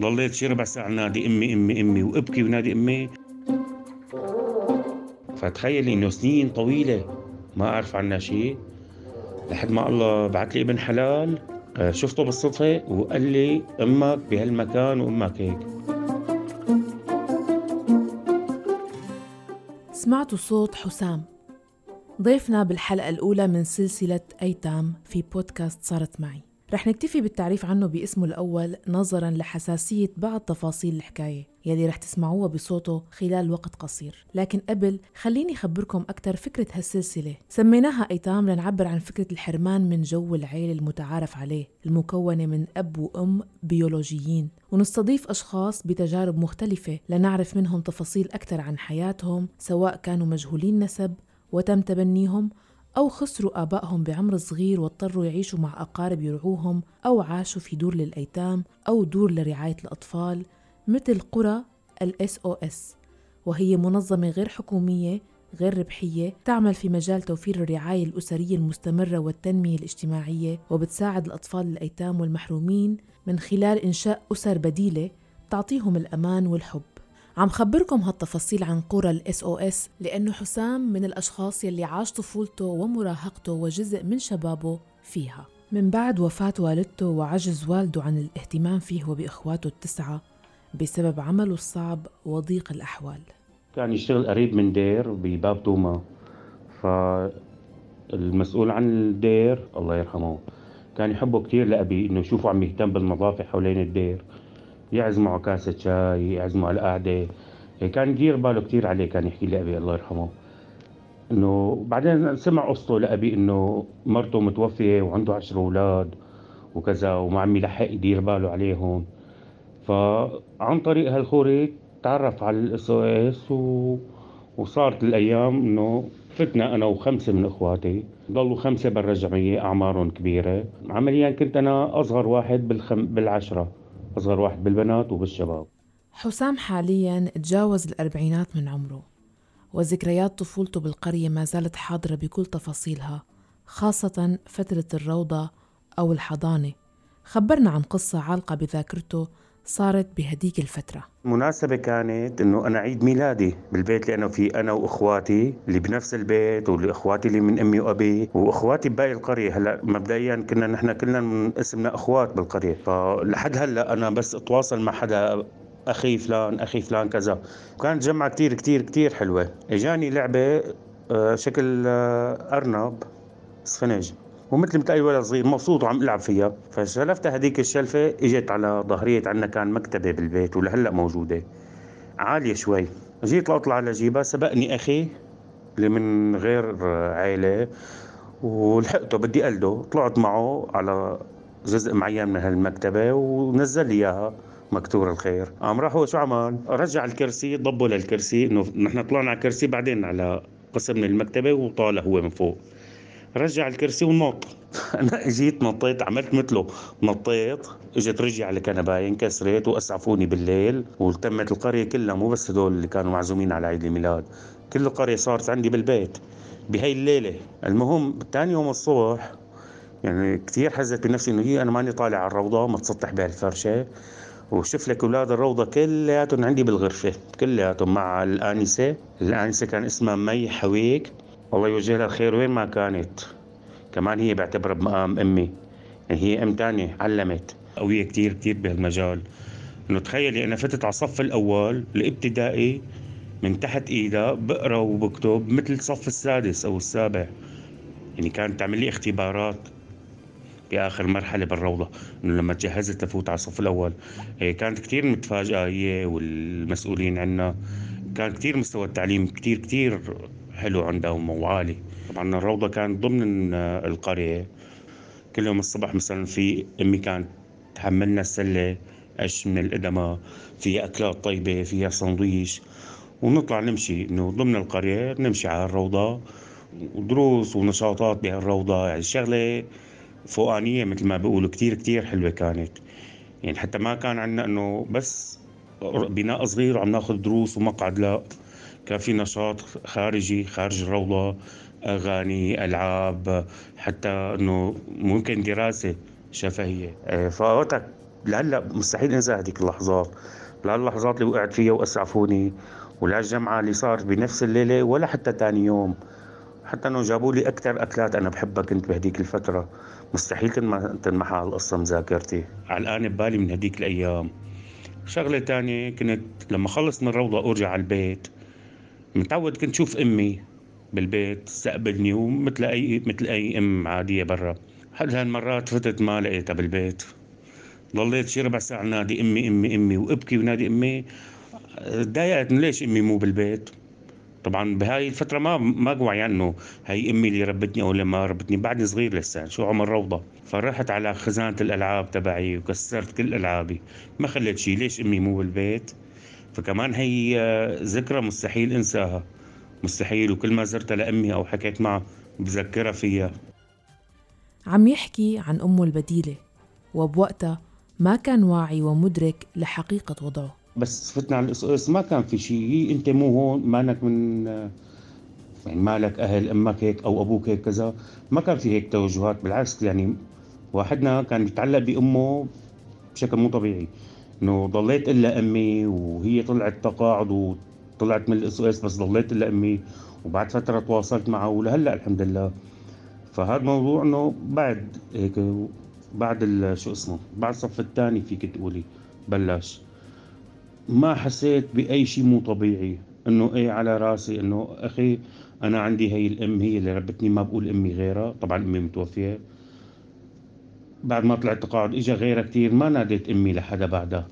ضليت شي ربع ساعة نادي أمي أمي أمي وأبكي ونادي أمي. فتخيل إنه سنين طويلة ما أعرف عنها شيء. لحد ما الله بعث لي ابن حلال آه، شفته بالصدفة وقال لي أمك بهالمكان وأمك هيك. سمعتوا صوت حسام؟ ضيفنا بالحلقة الأولى من سلسلة أيتام في بودكاست صارت معي. رح نكتفي بالتعريف عنه باسمه الأول نظرا لحساسية بعض تفاصيل الحكاية يلي رح تسمعوها بصوته خلال وقت قصير. لكن قبل خليني أخبركم أكثر فكرة هالسلسلة. سميناها أيتام لنعبر عن فكرة الحرمان من جو العيلة المتعارف عليه المكونة من أب وأم بيولوجيين. ونستضيف أشخاص بتجارب مختلفة لنعرف منهم تفاصيل أكثر عن حياتهم سواء كانوا مجهولين نسب وتم تبنيهم أو خسروا آبائهم بعمر صغير واضطروا يعيشوا مع أقارب يرعوهم أو عاشوا في دور للأيتام أو دور لرعاية الأطفال مثل قرى SOS وهي منظمة غير حكومية غير ربحية تعمل في مجال توفير الرعاية الأسرية المستمرة والتنمية الاجتماعية وبتساعد الأطفال الأيتام والمحرومين من خلال إنشاء أسر بديلة تعطيهم الأمان والحب. عم خبركم هالتفاصيل عن قرى ال SOS لأنه حسام من الأشخاص يلي عاش طفولته ومراهقته وجزء من شبابه فيها. من بعد وفاة والدته وعجز والده عن الاهتمام فيه وبإخواته التسعة بسبب عمله الصعب وضيق الأحوال. كان يشتغل قريب من دير بباب دوما. فالمسؤول عن الدير الله يرحمه كان يحبه كثير لأبي إنه يشوفه عم يهتم بالنظافة حوالين الدير. يعزموا على كاسة شاي يعزموا على القعدة. كان يدير باله كثير عليه كان يحكي لي أبي الله يرحمه إنه بعدين سمع قصته لأبي إنه مرته متوفية وعنده عشر أولاد وكذا وما عم يلحق يدير باله عليهم. فعن طريق هالخوري تعرف على الإس أو إس. وصارت الأيام إنه فتنا أنا وخمسة من إخواتي ضلوا خمسة برا الجمعيه أعمارهم كبيرة. عمليا كنت أنا أصغر واحد بالخم... بالعشرة. أصغر واحد بالبنات وبالشباب حسام حاليا تجاوز الأربعينات من عمره وذكريات طفولته بالقرية ما زالت حاضرة بكل تفاصيلها خاصة فترة الروضة أو الحضانة. خبرنا عن قصة عالقة بذاكرته صارت بهديك الفترة. المناسبة كانت إنه أنا عيد ميلادي بالبيت اللي أنا فيه أنا وإخواتي اللي بنفس البيت والاخواتي اللي من أمي وأبي وإخواتي بباقي القرية. هلأ مبدئيا كنا نحن كلنا من اسمنا أخوات بالقرية. فلحد هلأ أنا بس أتواصل مع حدا أخي فلان أخي فلان كذا. كانت جمعة كتير كتير كتير حلوة. إجاني لعبة آه، شكل آه، أرنب سفنج. ومثل مثل أي ولد صغير مبسوط وعم العب فيها فشلفتها هذيك الشلفه إجت على ظهرية عندنا كان مكتبة بالبيت ولهلأ موجودة. عالية شوي. جيت اطلع لجيبها سبقني أخي اللي من غير عائله ولحقته بدي اقلده طلعت معه على جزء معين من هالمكتبة ونزل لي إياها. مكتور الخير. قام راح هو شو عمل رجع الكرسي ضبه للكرسي إنه نحن طلعنا على الكرسي بعدين على قسم من المكتبة وطالع هو من فوق. رجع الكرسي ونط أنا إجيت نطيت عملت مثله. نطيت إجت رجلي على كنبايه انكسرت وأسعفوني بالليل. والتمت القرية كلها مو بس هدول اللي كانوا معزومين على عيد الميلاد. كل القرية صارت عندي بالبيت بهي الليلة. المهم ثاني يوم الصبح يعني كثير حزت بنفسي إنه هي أنا ماني طالع على الروضة متسطح بهالفرشه وشوف لك أولاد الروضة كلياتهم عندي بالغرفة كلياتهم مع الآنسة. الآنسة كان اسمها مي حويك الله يوجه الخير وين ما كانت. كمان هي بعتبرها بمقام أمي. يعني هي أم تانية علمت. قوية كتير كتير بهالمجال. إنه تخيلي أنا فتت على الصف الأول الابتدائي من تحت إيدها بقرأ وبكتب مثل الصف السادس أو السابع. يعني كانت تعمل لي اختبارات بآخر مرحلة بالروضة. إنه لما تجهزت لفوت على الصف الأول. كانت كثير متفاجئة هي والمسؤولين عنا. كان كثير مستوى التعليم كثير كثير حلو عندهم وعالي طبعا الروضة كانت ضمن القرية. كل يوم الصبح مثلا في أمي كانت تحملنا السلة قش من الإدمة فيها أكلات طيبة فيها سندويش ونطلع نمشي. إنه ضمن القرية نمشي على الروضة. ودروس ونشاطات بهالروضة. يعني شغلة فوقانية مثل ما بيقولوا كتير كتير حلوة كانت. يعني حتى ما كان عندنا إنه بس بناء صغير وعم ناخذ دروس ومقعد. لا كان في نشاط خارجي خارج الروضة أغاني ألعاب حتى أنه ممكن دراسة شفهية. إيه، فوقتها لهلأ مستحيل أنسى هذيك اللحظات لا اللحظات اللي وقعت فيها وأسعفوني ولا الجمعة اللي صار بنفس الليلة ولا حتى ثاني يوم. حتى إنه جابوا لي أكثر أكلات أنا بحبها كنت بهديك الفترة. مستحيل تنمحى هالقصه من ذاكرتي علقانه ببالي من هديك الأيام. شغلة تانية كنت لما خلص من الروضه أرجع على البيت. متعود كنت شوف أمي بالبيت تستقبلني ومثل اي مثل اي أم عادية برا. هل هالمرات فتت ما لقيتها بالبيت. ضليت شي ربع ساعة نادي أمي أمي أمي وأبكي ونادي أمي. تضايقت ليش أمي مو بالبيت. طبعا بهاي الفترة ما ما وعي انه هي أمي اللي ربتني أو ما ربتني. بعدني صغير لسه شو عمر روضة. فرحت على خزانة الألعاب تبعي وكسرت كل ألعابي. ما خليت شيء ليش أمي مو بالبيت؟ فكمان هي ذكرى مستحيل انساها. مستحيل وكل ما زرتها لأمي أو حكيت معها بذكرها فيها. عم يحكي عن أمه البديلة وبوقتها ما كان واعي ومدرك لحقيقة وضعه. بس فتنا على ال SOS ما كان في شيء. أنت مو هون مانك من يعني مالك أهل أمك هيك أو أبوك هيك كذا. ما كان في هيك توجهات بالعكس يعني واحدنا كان يتعلق بأمه بشكل مو طبيعي. إنه ضليت إلا أمي وهي طلعت تقاعد وطلعت من ال SOS بس ضليت إلا أمي وبعد فترة تواصلت معه ولهلأ الحمد لله. فهذا الموضوع إنه بعد هيك بعد شو اسمه بعد الصف الثاني فيك تقولي بلش ما حسيت بأي شيء مو طبيعي إنه إيه على راسي إنه أخي أنا عندي هي الأم هي اللي ربتني ما بقول أمي غيرها. طبعا أمي متوفية. بعد ما طلعت تقاعد اجى غيرها كثير ما ناديت أمي لحدا بعدها.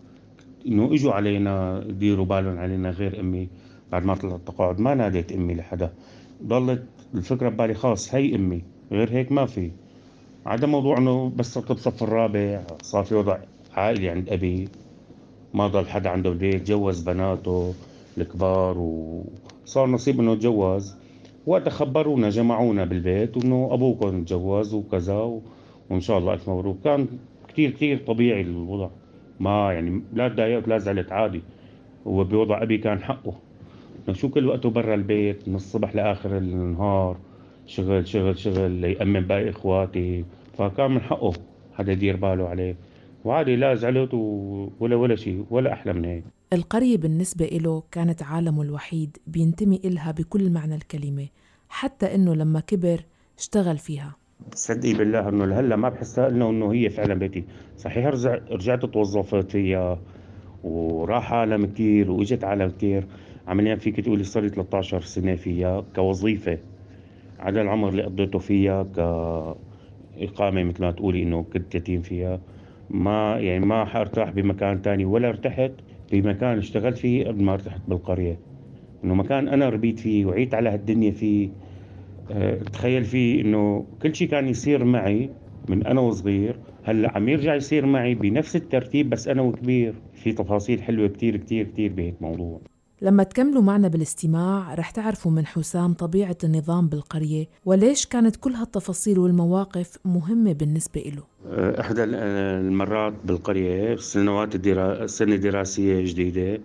إنه إجوا علينا ديروا بالهم علينا غير أمي. بعد ما طلعت تقاعد ما ناديت أمي لحدا. ضلت الفكرة ببالي خلاص هي أمي. غير هيك ما في. عدا موضوع إنه بس صرت بالصف الرابع صار في وضع عائلي عند أبي. ما ضل حدا عنده بالبيت جوز بناته الكبار وصار نصيب إنه تجوز. وقت خبرونا جمعونا بالبيت إنه أبوكم تجوز وكذا وإن شاء الله ألف مبروك. كان كثير كثير طبيعي الوضع. ما يعني لا تضايقت لا زعلت عادي. هو بوضع أبي كان حقه. شو كل وقته برا البيت من الصبح لآخر النهار شغل شغل شغل ليأمن باقي إخواتي. فكان من حقه حدا يدير باله عليه. وعادي لا زعلت ولا ولا شيء ولا أحلى من هيك. القرية بالنسبة له كانت عالمه الوحيد بينتمي إلها بكل معنى الكلمة حتى إنه لما كبر اشتغل فيها. صدقي بالله إنه لهلأ ما بحسها انه إنه هي فعلا بيتي. صحيح رجع رجعت توظفت فيها وراح عالم كثير وإجت عالم كثير عمليا فيك تقولي صار لي 13 سنة فيها كوظيفة. عدا العمر اللي قضيته فيها كإقامة مثل ما تقولي إنه كنت يتيم فيها. ما يعني ما حارتاح بمكان تاني ولا ارتحت بمكان اشتغلت فيه قبل ما ارتحت بالقرية. إنه مكان أنا ربيت فيه وعيت على هالدنيا فيه. تخيل فيه إنه كل شيء كان يصير معي من أنا وصغير هلأ عم يرجع يصير معي بنفس الترتيب بس أنا وكبير. في تفاصيل حلوة كتير كتير كتير بهيك موضوع. لما تكملوا معنا بالاستماع رح تعرفوا من حسام طبيعة النظام بالقرية وليش كانت كل هالتفاصيل والمواقف مهمة بالنسبة له أه، إحدى المرات بالقرية سنوات الدرا... سنة دراسية جديدة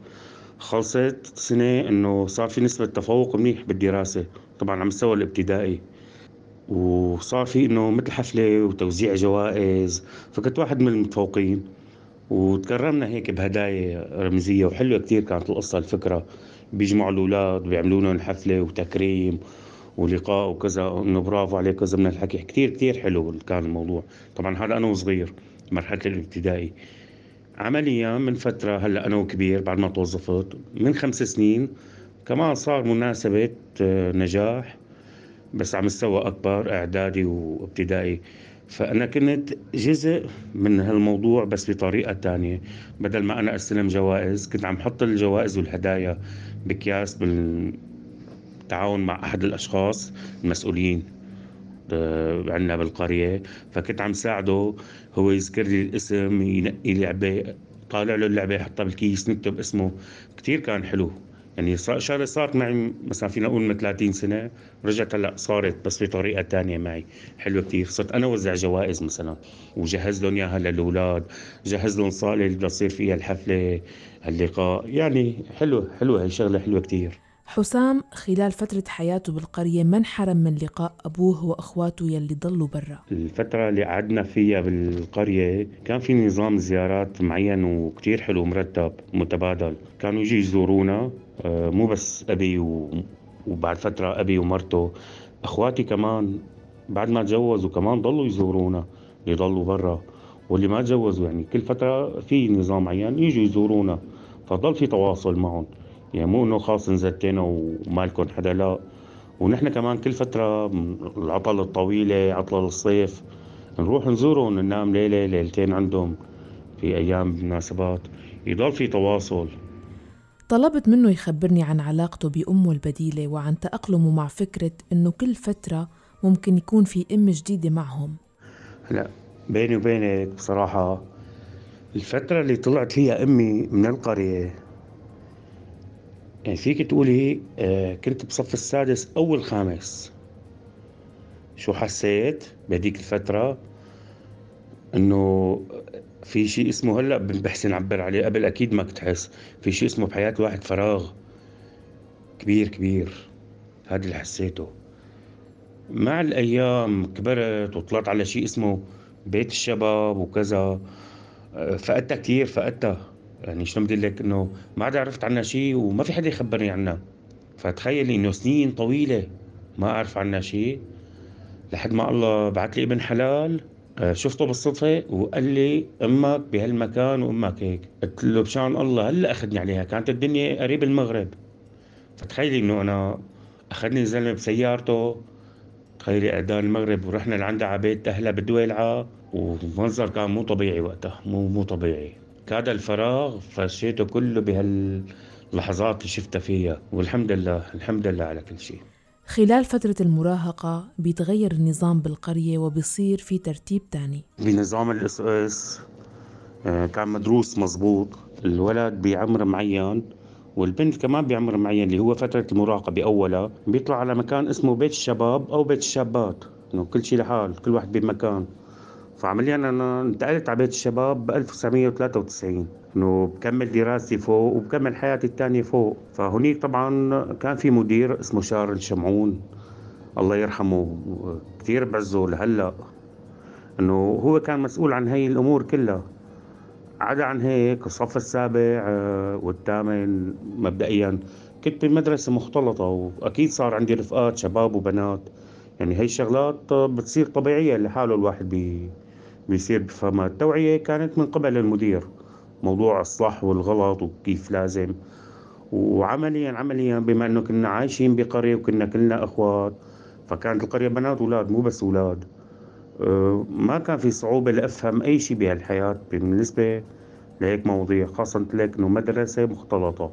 خلصت سنة إنه صار في نسبة تفوق منيح بالدراسة. طبعا على المستوى الابتدائي. وصار في إنه مثل حفلة وتوزيع جوائز فكنت واحد من المتفوقين. وتكرمنا هيك بهدايا رمزية وحلوة كتير كانت القصة الفكرة. بيجمعوا الأولاد وبيعملوا لهم حفلة وتكريم ولقاء وكذا إنه برافو عليك كذا من الحكي. كثير كثير حلو كان الموضوع. طبعا هذا أنا وصغير مرحلة الابتدائي. عمليا من فترة هلأ أنا وكبير بعد ما توظفت من خمس سنين كمان صار مناسبة آه، نجاح بس على مستوى أكبر إعدادي وابتدائي. فأنا كنت جزء من هالموضوع بس بطريقة تانية. بدل ما أنا أستلم جوائز كنت عم حط الجوائز والهدايا بأكياس بالتعاون مع أحد الأشخاص المسؤولين آه، عندنا بالقرية. فكنت عم ساعده هو يذكر لي الاسم ينقي لعبة طالع له اللعبة يحطها بالكيس نكتب اسمه. كتير كان حلو. يعني شغلة صارت معي مثلا فينا نقول من 30 سنة رجعت هلأ صارت بس بطريقة تانية معي حلوة كثير صرت أنا وزع جوائز مثلا وجهز لهم إياها للأولاد جهز لهم صالة اللي بدها تصير فيها الحفلة اللقاء يعني حلوة حلوة هي شغلة حلوة كثير حسام خلال فترة حياته بالقرية ما انحرم من لقاء أبوه وأخواته يلي ضلوا برا؟ الفترة اللي قعدنا فيها بالقرية كان في نظام زيارات معين وكتير حلو مرتب متبادل. كانوا يجي يزورونا مو بس أبي وبعد فترة أبي ومرته أخواتي كمان بعد ما تجوزوا كمان ضلوا يزورونا اللي ضلوا برا. واللي ما تجوزوا يعني كل فترة في نظام معين يجوا يزورونا فضل في تواصل معهم. يعني مو إنه خلص انزلتنا ومالكم حدا لا. ونحن كمان كل فترة العطل الطويلة عطلة الصيف نروح نزورهم ننام ليلة ليلتين عندهم في أيام مناسبات. يضل في تواصل. طلبت منه يخبرني عن علاقته بأمه البديلة وعن تأقلمه مع فكرة إنه كل فترة ممكن يكون في أم جديدة معهم. هلا بيني وبينك بصراحة الفترة اللي طلعت فيها أمي من القرية يعني فيك تقولي آه كنت بصف السادس أو الخامس. شو حسيت بهديك الفترة؟ إنه في شيء اسمه هلا بحسن نعبر عليه. قبل أكيد ما كنت حس في شيء اسمه بحياة الواحد فراغ. كبير كبير. هذا اللي حسيته. مع الأيام كبرت وطلعت على شيء اسمه بيت الشباب وكذا. فقدتها كثير فقدتها. يعني شلون بدي لك؟ إنه ما عاد عرفت عنها شيء وما في حدا يخبرني عنها. فتخيلي إنه سنين طويلة ما أعرف عنها شيء. لحد ما الله بعث لي ابن حلال. شفته بالصدفة وقال لي أمك بهالمكان وأمك هيك. قلت له بشان الله هلأ أخذني عليها كانت الدنيا قريب المغرب. فتخيلي إنه أنا أخذني الزلمه بسيارته تخيلي اذان المغرب ورحنا لعندها على بيت أهلها بالدويلعه ومنظر كان مو طبيعي وقتها مو مو طبيعي. كاد الفراغ فشيته كله بهاللحظات اللي شفتها فيها والحمد لله الحمد لله على كل شيء. خلال فترة المراهقة بيتغير النظام بالقرية وبيصير في ترتيب تاني. بنظام ال SOS آه، كان مدروس مزبوط الولد بعمر معين والبنت كمان بعمر معين اللي هو فترة المراهقة بأولها. بيطلع على مكان اسمه بيت الشباب أو بيت الشابات. إنه كل شيء لحال كل واحد بمكان. فعمليا أنا انتقلت على بيت الشباب ب 1993 إنه بكمل دراستي فوق وبكمل حياتي الثانية فوق. فهنيك طبعا كان في مدير اسمه شارل شمعون الله يرحمه كثير بعزه لهلأ إنه هو كان مسؤول عن هي الأمور كلها. عدا عن هيك الصف السابع آه، والثامن مبدئيا كنت بمدرسة مختلطة وأكيد صار عندي رفقات شباب وبنات. يعني هي الشغلات بتصير طبيعية لحاله الواحد بي بيصير بفهمها التوعية كانت من قبل المدير. موضوع الصح والغلط وكيف لازم. وعمليا عمليا بما إنه كنا عايشين بقرية وكنا كلنا إخوات فكانت القرية بنات أولاد مو بس أولاد. أه، ما كان في صعوبة لأفهم أي شيء بهالحياة بالنسبة لهيك مواضيع خاصة لك إنه مدرسة مختلطة.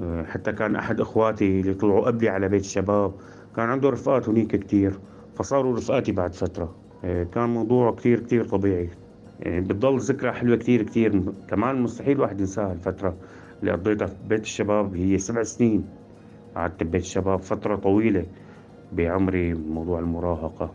أه، حتى كان أحد إخواتي اللي طلعوا قبلي على بيت الشباب كان عنده رفقات هنيك كتير فصاروا رفقاتي بعد فترة. آه، كان موضوع كتير كتير طبيعي. يعني بتضل ذكرى حلوة كتير كتير. كمان مستحيل واحد ينساها الفترة اللي قضيتها في بيت الشباب. هي سبع سنين قعدت ببيت الشباب فترة طويلة بعمري موضوع المراهقة.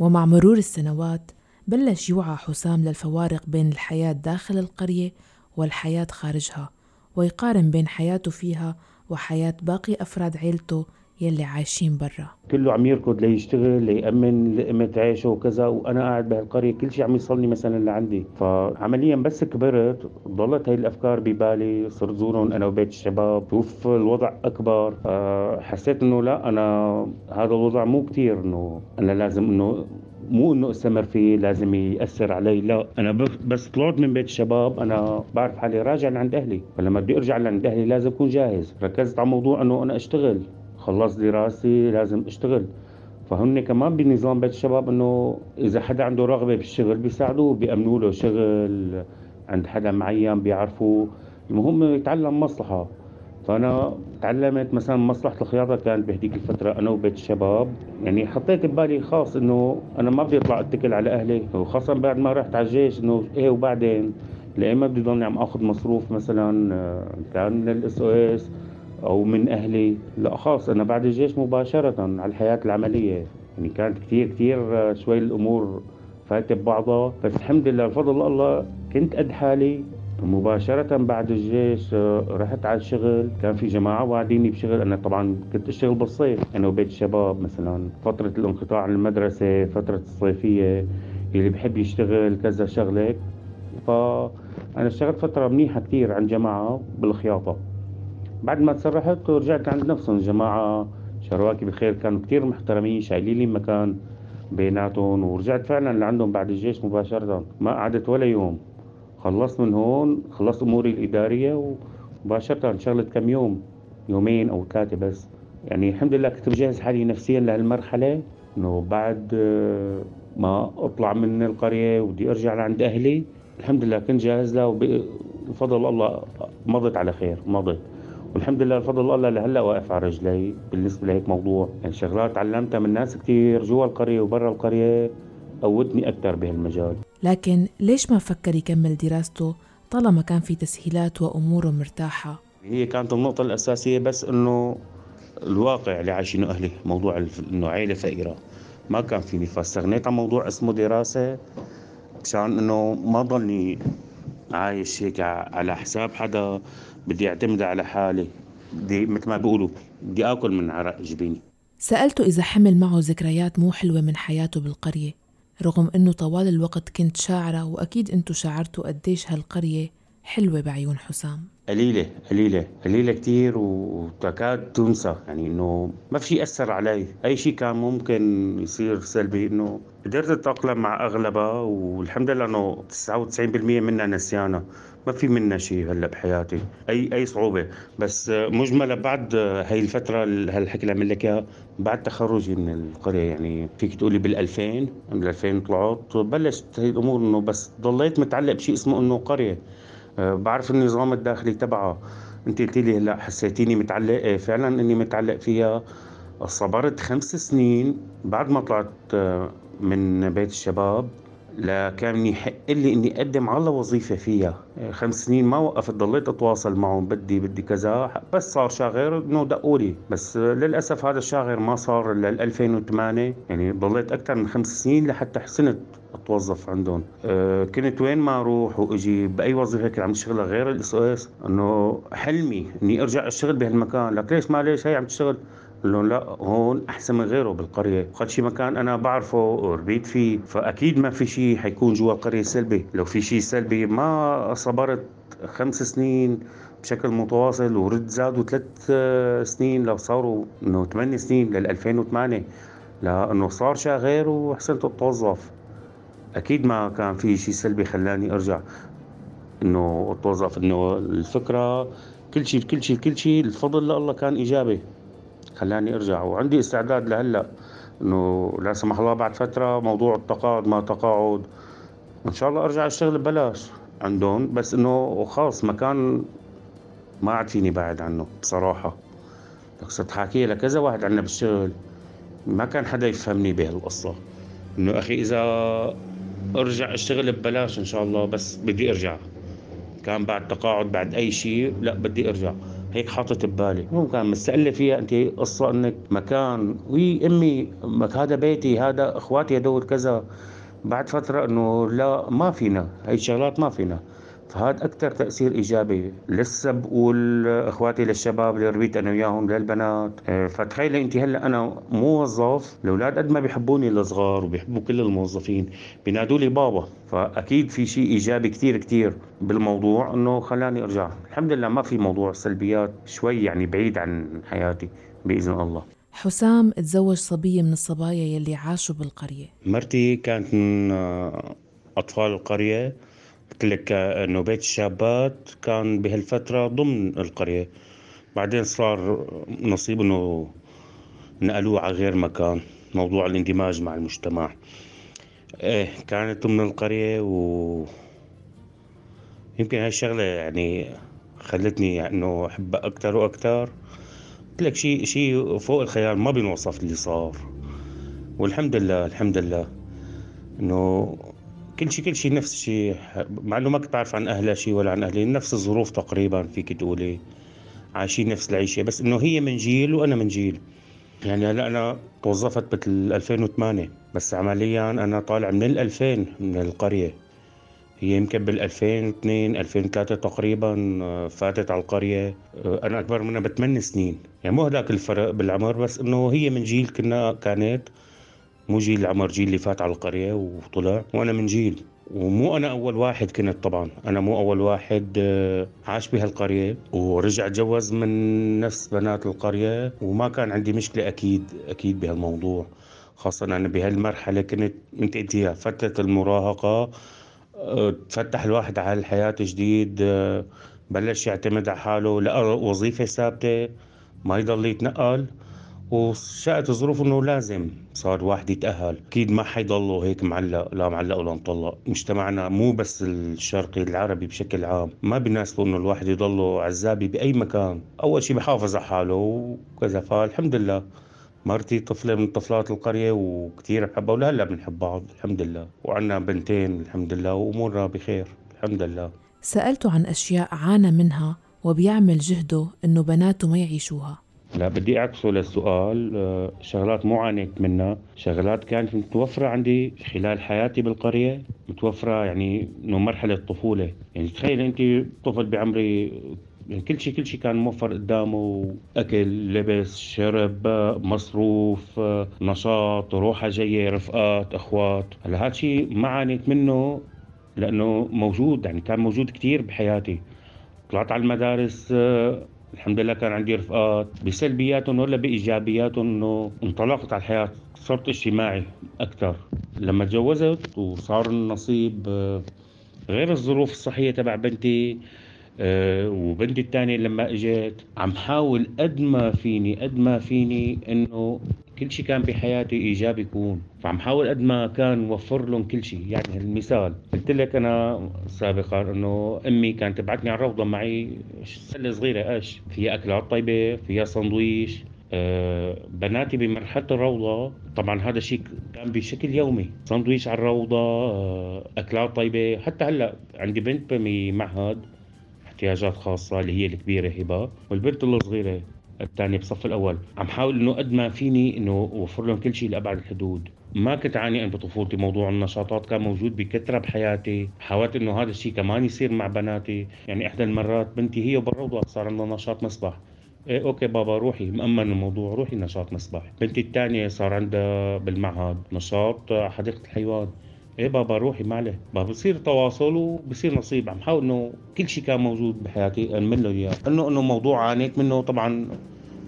ومع مرور السنوات بلش يوعى حسام للفوارق بين الحياة داخل القرية والحياة خارجها ويقارن بين حياته فيها وحياة باقي أفراد عيلته يلي عايشين برا. كله عم يركض ليشتغل ليأمن لقمة عيشه وكذا وأنا قاعد بهالقرية كل شيء عم يوصلني مثلا لعندي. فعمليا بس كبرت ضلت هاي الأفكار ببالي صرت زورهم أنا وبيت الشباب. شوف الوضع أكبر. حسيت إنه لا أنا هذا الوضع مو كتير إنه أنا لازم إنه مو إنه أستمر فيه لازم يأثر علي. لا أنا بس طلعت من بيت الشباب أنا بعرف حالي راجع لعند أهلي. فلما بدي أرجع لعند أهلي لازم أكون جاهز. ركزت على موضوع إنه أنا أشتغل. خلص دراستي لازم اشتغل. فهن كمان بنظام بيت الشباب إنه إذا حدا عنده رغبة بالشغل بيساعدوه بيأمنوا له شغل عند حدا معين بيعرفوه. المهم يتعلم مصلحة. فأنا تعلمت مثلا مصلحة الخياطة كانت بهديك الفترة أنا وبيت الشباب. يعني حطيت ببالي خاص إنه أنا ما بدي أطلع أتكل على أهلي. وخاصه بعد ما رحت على الجيش إنه إيه وبعدين؟ ليه ما بدي ضلني عم آخذ مصروف مثلا آه، كان من ال SOS. أو من أهلي. لا خلص أنا بعد الجيش مباشرة على الحياة العملية. يعني كانت كثير كثير شوي الأمور فاتت ببعضها. بس الحمد لله بفضل الله كنت قد حالي. مباشرة بعد الجيش آه، رحت على الشغل. كان في جماعة واعديني بشغل. أنا طبعا كنت أشتغل بالصيف. أنا وبيت الشباب مثلا. فترة الانقطاع عن المدرسة فترة الصيفية اللي بحب يشتغل كذا شغلة. فأنا اشتغلت فترة منيحة كتير عند جماعة بالخياطة. بعد ما تسرحت ورجعت عند نفسهم جماعة شرواكي بخير كانوا كتير محترمين شايلين لي مكان بيناتهم ورجعت فعلا لعندهم بعد الجيش مباشرة. ما قعدت ولا يوم. خلصت من هون خلصت أموري الإدارية ومباشرة شغلت كم يوم يومين أو ثلاثة بس. يعني الحمد لله كنت مجهز حالي نفسيا لهالمرحلة إنه بعد آه، ما أطلع من القرية ودي أرجع لعند أهلي الحمد لله كنت جاهز لها وبفضل الله مضت على خير مضت. والحمد لله بفضل الله لهلا واقف على رجلي. بالنسبة لهيك موضوع يعني شغلات تعلمتها من ناس كثير جوا القرية وبرا القرية قوتني أكثر بهالمجال. لكن ليش ما فكر يكمل دراسته طالما كان في تسهيلات وأموره مرتاحة؟ هي كانت النقطة الأساسية بس إنه الواقع اللي عايشينه أهلي موضوع إنه عائلة فقيرة. ما كان فيني فاستغنيت عن موضوع اسمه دراسة مشان إنه ما ضلني عايش هيك على حساب حدا. بدي أعتمد على حالي بدي مثل ما بيقولوا بدي آكل من عرق جبيني. سألته إذا حمل معه ذكريات مو حلوة من حياته بالقرية رغم أنه طوال الوقت كنت شاعرة وأكيد أنتو شاعرتوا قديش هالقرية حلوة بعيون حسام. قليلة قليلة قليلة كتير وتكاد تنسى يعني إنه ما في شيء اثر علي. أي شيء كان ممكن يصير سلبي إنه قدرت أتأقلم مع أغلبها والحمد لله إنه 99% منها نسيانة. ما في منا شيء هلا بحياتي. اي أي صعوبة. بس مجمله بعد هاي الفترة هالحكي اللي عم لك اياها بعد تخرجي من القرية يعني فيك تقولي بال 2000 بال 2000 طلعت بلشت هي الأمور إنه بس ضليت متعلق بشيء اسمه إنه قرية. أه، بعرف النظام الداخلي تبعها. أنت قلتي لي هلا حسيتيني متعلق فعلا إني متعلق فيها. صبرت خمس سنين بعد ما طلعت من بيت الشباب. لكان يحق لي إني أقدم على وظيفة فيها. خمس سنين ما وقفت ضليت أتواصل معهم بدي بدي كذا. بس صار شاغر إنه دقوا لي. بس للأسف هذا الشاغر ما صار لل 2008 يعني ضليت أكثر من خمس سنين لحتى حسنت أتوظف عندهم. أه كنت وين ما أروح وأجي بأي وظيفة كنت عم اشتغلها غير ال SOS إنه حلمي إني أرجع أشتغل بهالمكان. لك ليش ما ليش هي عم تشتغل؟ لهم لا هون أحسن من غيره بالقرية. قد شي مكان أنا بعرفه وربيت فيه فأكيد ما في شيء حيكون جوا القرية سلبي. لو في شيء سلبي ما صبرت خمس سنين بشكل متواصل ورد زادوا ثلاث سنين لو صاروا إنه ثمان سنين لل 2008 لأنه صار شاغر وحسنت اتوظف أكيد ما كان في شيء سلبي خلاني أرجع إنه أتوظف. إنه الفكرة كل شيء كل شيء كل شيء الفضل لله كان إيجابي. خلاني أرجع. وعندي استعداد لهلأ إنه لا سمح الله بعد فترة موضوع التقاعد ما تقاعد. إن شاء الله أرجع أشتغل ببلاش عندهم. بس إنه خلص مكان ما عاد فيني بعد عنه بصراحة. صرت حاكي لكذا واحد عنا بالشغل. ما كان حدا يفهمني بهالقصة. إنه أخي إذا أرجع أشتغل ببلاش إن شاء الله بس بدي أرجع. كان بعد تقاعد بعد أي شيء لأ بدي أرجع. هيك حاطط ببالي. مو كان مستقلة فيها. انت قصة انك مكان وي امي هذا بيتي هذا اخواتي هدول كذا. بعد فترة انه لا ما فينا. هاي الشغلات ما فينا. فهذا أكثر تأثير إيجابي. لسه بقول أخواتي للشباب اللي ربيت أنا وياهم للبنات آه، فتخيلي أنت هلأ أنا موظف الاولاد قد ما بيحبوني الصغار وبيحبوا كل الموظفين بينادوا لي بابا. فأكيد في شيء إيجابي كثير كثير بالموضوع إنه خلاني أرجع. الحمد لله ما في موضوع سلبيات شوي يعني بعيد عن حياتي بإذن الله. حسام تزوج صبية من الصبايا يلي عاشوا بالقرية. مرتي كانت من آه، أطفال القرية. قلت لك انه بيت الشابات كان بهالفترة ضمن القرية. بعدين صار نصيب إنه نقلوه على غير مكان موضوع الاندماج مع المجتمع. إيه كانت ضمن القرية و يمكن هاي الشغلة يعني خلتني إنه احبها أكثر وأكثر قلت لك شيء شيء فوق الخيال ما بينوصف اللي صار. والحمد لله الحمد لله إنه كل شيء كل شيء نفس الشيء مع إنه ما كنت بعرف عن أهلها شيء ولا عن أهلي نفس الظروف تقريبا فيك تقولي. عايشين نفس العيشة بس إنه هي من جيل وأنا من جيل. يعني هلا أنا توظفت بال 2008 بس عمليا أنا طالع من ال 2000 من القرية. هي يمكن بال 2002 2003 تقريبا آه، فاتت على القرية. آه، أنا أكبر منها بثمان سنين. يعني مو هذاك الفرق بالعمر بس إنه هي من جيل كنا كانت مو جيل العمر جيل اللي فات على القرية وطلع وأنا من جيل. ومو أنا أول واحد كنت طبعا. أنا مو أول واحد آه، عاش بهالقرية. ورجع تجوز من نفس بنات القرية. وما كان عندي مشكلة أكيد أكيد بهالموضوع. خاصة أنا بهالمرحلة كنت أنت قلتيها فترة المراهقة آه، تفتح الواحد على الحياة جديد آه، بلش يعتمد على حاله لقى وظيفة ثابتة ما يضل يتنقل. وشاءت الظروف إنه لازم صار واحد يتأهل. أكيد ما حيضلوا هيك معلق لا معلق ولا مطلق. مجتمعنا مو بس الشرقي العربي بشكل عام. ما بيناسبه إنه الواحد يضله عزابي بأي مكان. أول شيء بحافظ على حاله وكذا. فالحمد لله. مرتي طفلة من طفلات القرية وكثير بحبها ولهلا بنحب بعض. الحمد لله. وعنا بنتين الحمد لله وأمورنا بخير. الحمد لله. سألته عن أشياء عانى منها وبيعمل جهده إنه بناته ما يعيشوها. لا بدي أعكسه للسؤال آه، شغلات مو عانيت منها. شغلات كانت متوفرة عندي خلال حياتي بالقرية متوفرة يعني إنه مرحلة طفولة يعني تخيل أنت طفل بعمري يعني كل شيء كل شيء كان موفر قدامه أكل لبس شرب مصروف نشاط روحة جاية رفقات أخوات. هلا هذا شيء ما عانيت منه لأنه موجود يعني كان موجود كثير بحياتي. طلعت على المدارس الحمد لله كان عندي رفقات بسلبياتهم ولا بإيجابياتهم إنه انطلقت على الحياة صرت اجتماعي أكثر. لما تجوزت وصار النصيب غير الظروف الصحية تبع بنتي أه وبنتي الثانية لما إجت عم حاول قد ما فيني قد ما فيني إنه كل شيء كان بحياتي إيجابي يكون. فعم حاول قد ما كان وفر لهم كل شيء يعني المثال قلت لك أنا سابقا إنه أمي كانت تبعتني على الروضة معي سلة صغيرة. إيش؟ فيها أكلات طيبة فيها سندويش أه بناتي بمرحلة الروضة طبعا هذا الشيء كان بشكل يومي. سندويش على الروضة أه أكلات طيبة. حتى هلأ عندي بنت بمعهد احتياجات خاصة اللي هي الكبيرة هبة والبنت الصغيرة الثانية بصف الأول. عم حاول إنه قد ما فيني إنه أوفر لهم كل شيء لأبعد الحدود. ما كنت عاني أنا بطفولتي. موضوع النشاطات كان موجود بكثرة بحياتي. حاولت إنه هذا الشيء كمان يصير مع بناتي. يعني إحدى المرات بنتي هي بالروضة صار عندنا نشاط مسبح. إيه أوكي بابا روحي مأمن الموضوع روحي نشاط مسبح. بنتي الثانية صار عندها بالمعهد نشاط حديقة الحيوان. إيه بابا روحي ما بابا بصير تواصل وبصير نصيب. عم حاول إنه كل شيء كان موجود بحياتي انمل له إياه. انه إنه موضوع عانيت منه. طبعا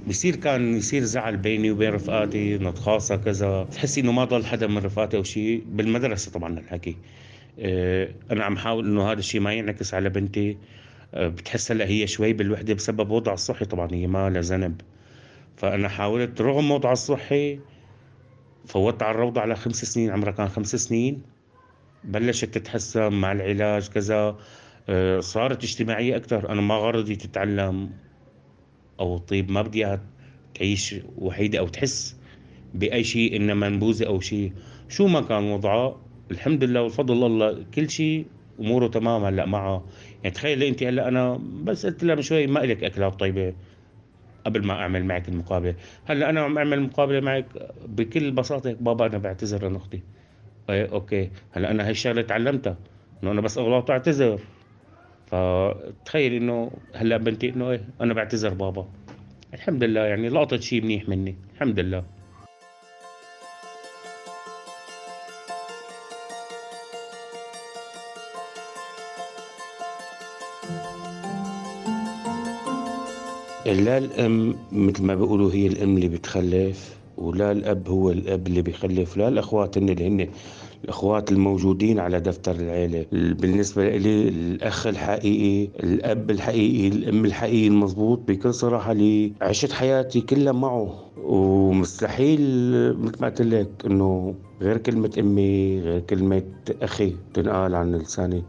بصير كان يصير زعل بيني وبين رفقاتي نتخاصى كذا. تحسي إنه ما ضل حدا من رفقاتي أو شيء. بالمدرسة طبعا الحكي إيه أنا عم حاول إنه هذا الشيء ما ينعكس على بنتي. إيه بتحس هلأ هي شوي بالوحدة بسبب وضعها الصحي. طبعا هي ما لها ذنب. فأنا حاولت رغم وضعها الصحي فوتت على الروضة على خمس سنين عمرها كان خمس سنين. بلشت تتحسن مع العلاج كذا. آه، صارت اجتماعية أكثر أنا ما غرضي تتعلم أو طيب ما بدي إياها تعيش وحيدة أو تحس بأي شيء إنها منبوذة أو شيء. شو ما كان وضعها الحمد لله والفضل الله كل شيء أموره تمام هلأ معها يعني تخيلي أنت هلأ أنا بس قلت لها من شوي ما إلك أكلات طيبة. قبل ما أعمل معك المقابلة. هلأ أنا عم أعمل مقابلة معك بكل بساطة بابا أنا بعتذر عن أختي إيه أوكي. هلأ أنا هاي الشغلة تعلمتها إنه أنا بس أغلط اعتذر فتخيل إنه هلأ بنتي إنه إيه أنا بعتذر بابا. الحمد لله يعني لقطت شيء منيح مني. الحمد لله. لا الأم مثل ما بيقولوا هي الأم اللي بتخلف ولا الأب هو الأب اللي بيخلف لا الأخوات هن اللي هن الأخوات الموجودين على دفتر العيلة. بالنسبة لي الأخ الحقيقي الأب الحقيقي الأم الحقيقي المضبوط بكل صراحة لي عشت حياتي كلها معه. ومستحيل مثل ما قلت لك إنه غير كلمة أمي غير كلمة أخي تنقال عن لساني.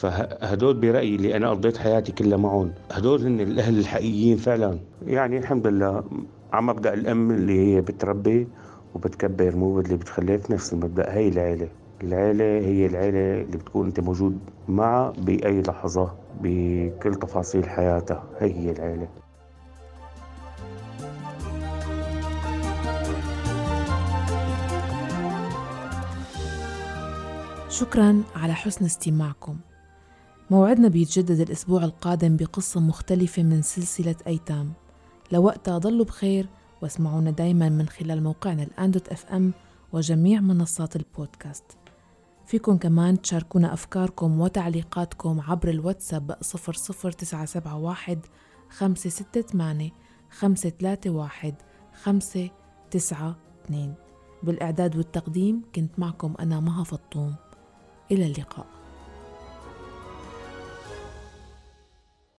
فهدول برأيي اللي أنا قضيت حياتي كلها معهم. هدول هن الأهل الحقيقيين فعلا. يعني الحمد لله على مبدأ الأم اللي هي بتربي وبتكبر مو اللي بتخلف نفس المبدأ. هي العيلة. العيلة هي العيلة اللي بتكون أنت موجود معها بأي لحظة بكل تفاصيل حياتها. هي هي العيلة. شكرا على حسن استماعكم. موعدنا بيتجدد الأسبوع القادم بقصة مختلفة من سلسلة أيتام. لوقتها ضلوا بخير واسمعونا دايما من خلال موقعنا الآن دوت إف إم وجميع منصات البودكاست. فيكن كمان تشاركونا أفكاركم وتعليقاتكم عبر الواتساب 00971 568 531 592 بالإعداد والتقديم كنت معكم أنا مها فطوم. إلى اللقاء.